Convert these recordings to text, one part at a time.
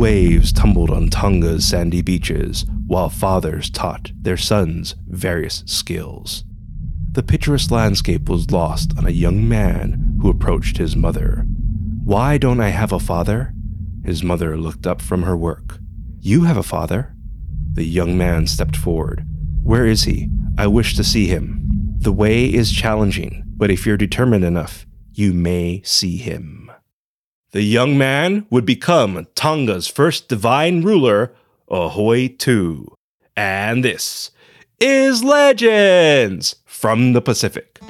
waves tumbled on Tonga's sandy beaches, while fathers taught their sons various skills. The picturesque landscape was lost on a young man who approached his mother. Why don't I have a father? His mother looked up from her work. You have a father? The young man stepped forward. Where is he? I wish to see him. The way is challenging, but if you're determined enough, you may see him. The young man would become Tonga's first divine ruler, Ahoeitu. And this is Legends from the Pacific.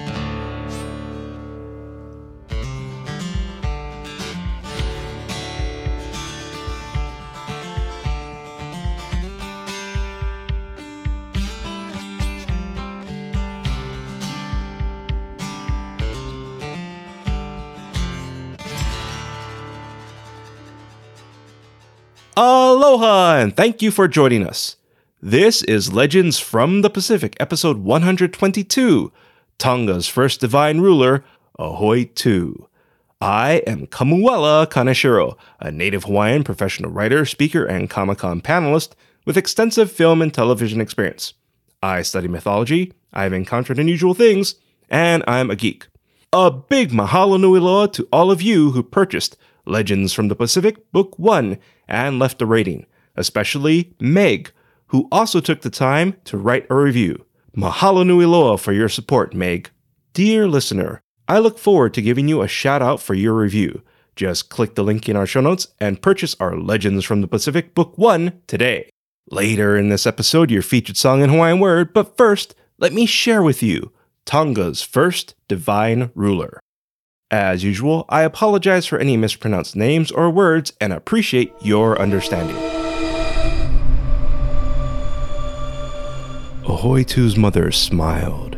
Aloha, and thank you for joining us. This is Legends from the Pacific, episode 122 Tonga's First Divine Ruler, Ahoeitu. I am Kamuela Kaneshiro, a native Hawaiian professional writer, speaker, and Comic Con panelist with extensive film and television experience. I study mythology, I have encountered unusual things, and I'm a geek. A big mahalo nui loa to all of you who purchased Legends from the Pacific Book 1 and left a rating, especially Meg, who also took the time to write a review. Mahalo nui loa for your support, Meg. Dear listener, I look forward to giving you a shout out for your review. Just click the link in our show notes and purchase our Legends from the Pacific Book 1 today. Later in this episode, your featured song in Hawaiian word, but first, let me share with you Tonga's first divine ruler. As usual, I apologize for any mispronounced names or words and appreciate your understanding. 2's mother smiled.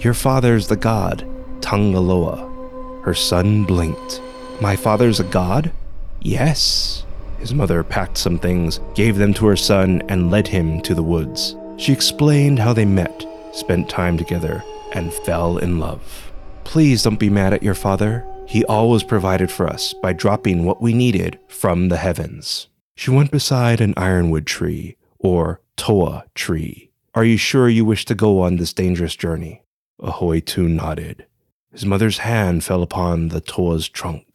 Your father's the god, Tangaloa. Her son blinked. My father's a god? Yes. His mother packed some things, gave them to her son, and led him to the woods. She explained how they met, spent time together, and fell in love. Please don't be mad at your father. He always provided for us by dropping what we needed from the heavens. She went beside an ironwood tree, or toa tree. Are you sure you wish to go on this dangerous journey? Ahoeitu nodded. His mother's hand fell upon the toa's trunk.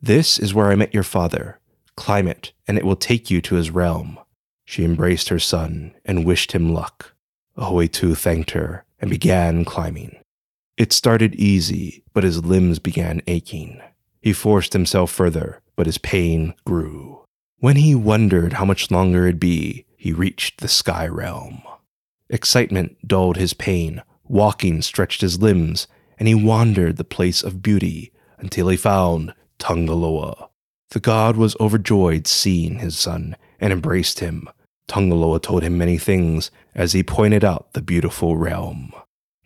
This is where I met your father. Climb it, and it will take you to his realm. She embraced her son and wished him luck. Ahoeitu thanked her and began climbing. It started easy, but his limbs began aching. He forced himself further, but his pain grew. When he wondered how much longer it'd be, he reached the sky realm. Excitement dulled his pain, walking stretched his limbs, and he wandered the place of beauty until he found Tangaloa. The god was overjoyed seeing his son and embraced him. Tangaloa told him many things as he pointed out the beautiful realm.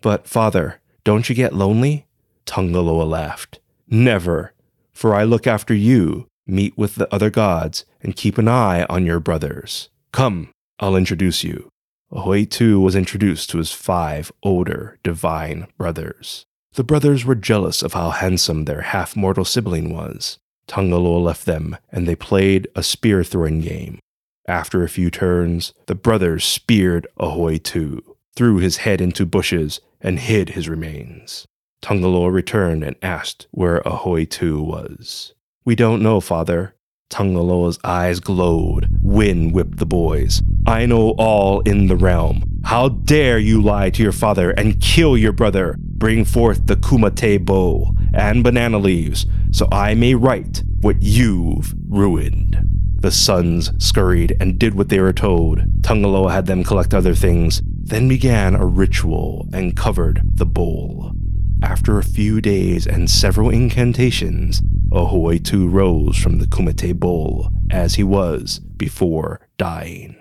But, father, don't you get lonely? Tangaloa laughed. Never, for I look after you, meet with the other gods, and keep an eye on your brothers. Come, I'll introduce you. Ahoeitu was introduced to his five older divine brothers. The brothers were jealous of how handsome their half mortal sibling was. Tangaloa left them, and they played a spear throwing game. After a few turns, the brothers speared Ahoeitu, threw his head into bushes, and hid his remains. Tangaloa returned and asked where Ahoeitu was. We don't know, father. Tangaloa's eyes glowed. Wind whipped the boys. I know all in the realm. How dare you lie to your father and kill your brother? Bring forth the kumete bow and banana leaves, so I may right what you've ruined. The sons scurried and did what they were told. Tangaloa had them collect other things, then began a ritual and covered the bowl. After a few days and several incantations, Ahoeitu rose from the Kumete bowl as he was before dying.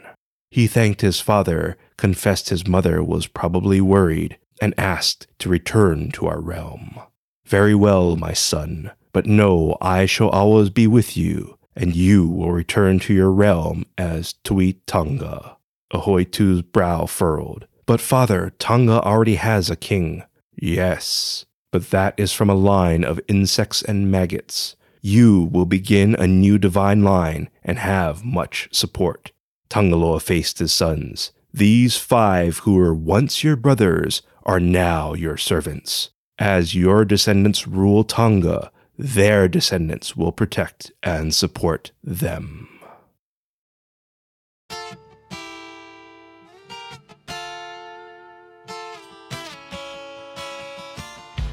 He thanked his father, confessed his mother was probably worried, and asked to return to our realm. Very well, my son, but know I shall always be with you, and you will return to your realm as Tui Tonga. Ahoeitu's brow furrowed. But father, Tonga already has a king. Yes, but that is from a line of insects and maggots. you will begin a new divine line and have much support. Tangaloa faced his sons. These five who were once your brothers are now your servants. As your descendants rule Tonga, their descendants will protect and support them.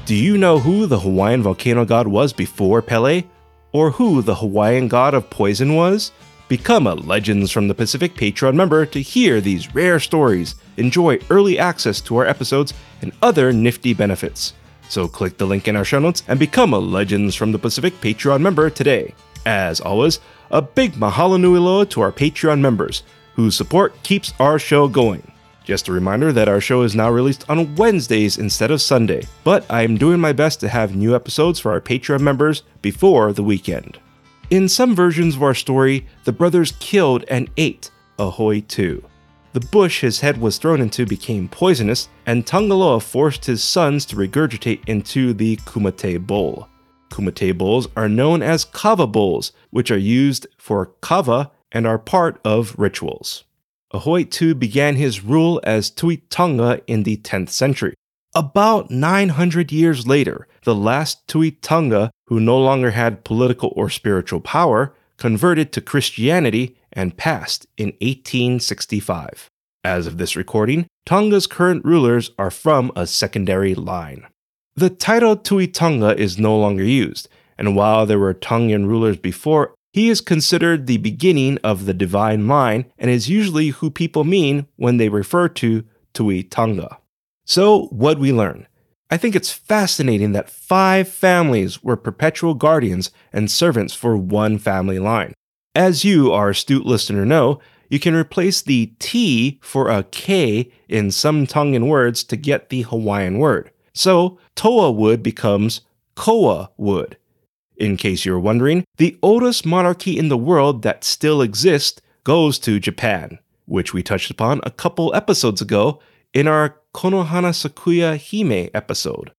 Do you know who the Hawaiian volcano god was before Pele? Or who the Hawaiian god of poison was? Become a Legends from the Pacific Patreon member to hear these rare stories, enjoy early access to our episodes, and other nifty benefits. So click the link in our show notes and become a Legends from the Pacific Patreon member today. As always, a big mahalo nui loa to our Patreon members, whose support keeps our show going. Just a reminder that our show is now released on Wednesdays instead of Sunday, but I am doing my best to have new episodes for our Patreon members before the weekend. In some versions of our story, the brothers killed and ate Ahoeitu. The bush his head was thrown into became poisonous, and Tangaloa forced his sons to regurgitate into the Kumete bowl. Kumete bowls are known as kava bowls, which are used for kava and are part of rituals. Ahoy began his rule as Tui Tonga in the 10th century. About 900 years later, the last Tui Tonga, who no longer had political or spiritual power, converted to Christianity and passed in 1865. As of this recording, Tonga's current rulers are from a secondary line. The title Tui Tonga is no longer used, and while there were Tongan rulers before, he is considered the beginning of the divine line and is usually who people mean when they refer to Tui Tonga. So, what we learn? I think it's fascinating that five families were perpetual guardians and servants for one family line. As you, our astute listener, know, you can replace the T for a K in some Tongan words to get the Hawaiian word. So, Toa wood becomes Koa wood. In case you're wondering, the oldest monarchy in the world that still exists goes to Japan, which we touched upon a couple episodes ago in our Konohana Sakuya Hime episode.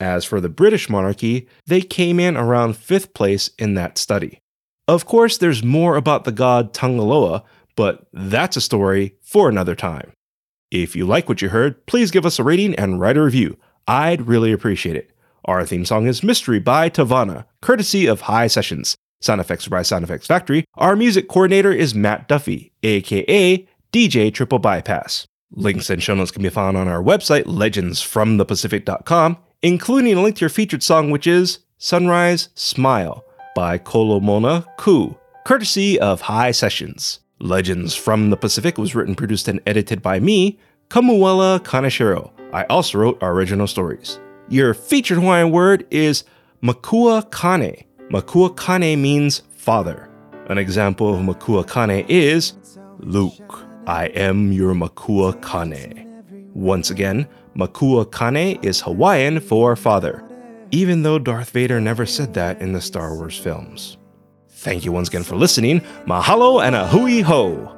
As for the British monarchy, they came in around 5th place in that study. Of course, there's more about the god Tangaloa, but that's a story for another time. If you like what you heard, please give us a rating and write a review. I'd really appreciate it. Our theme song is Mystery by Tavana, courtesy of High Sessions. Sound effects by Sound Effects Factory. Our music coordinator is Matt Duffy, aka DJ Triple Bypass. Links and show notes can be found on our website, legendsfromthepacific.com, including a link to your featured song, which is Sunrise Smile by Kolomona Ku, courtesy of High Sessions. Legends from the Pacific was written, produced, and edited by me, Kamuela Kaneshiro. I also wrote our original stories. Your featured Hawaiian word is Makua Kane. Makua Kane means father. An example of Makua Kane is Luke, I am your Makua Kane. Once again, Makua Kane is Hawaiian for father, even though Darth Vader never said that in the Star Wars films. Thank you once again for listening. Mahalo and a hui ho!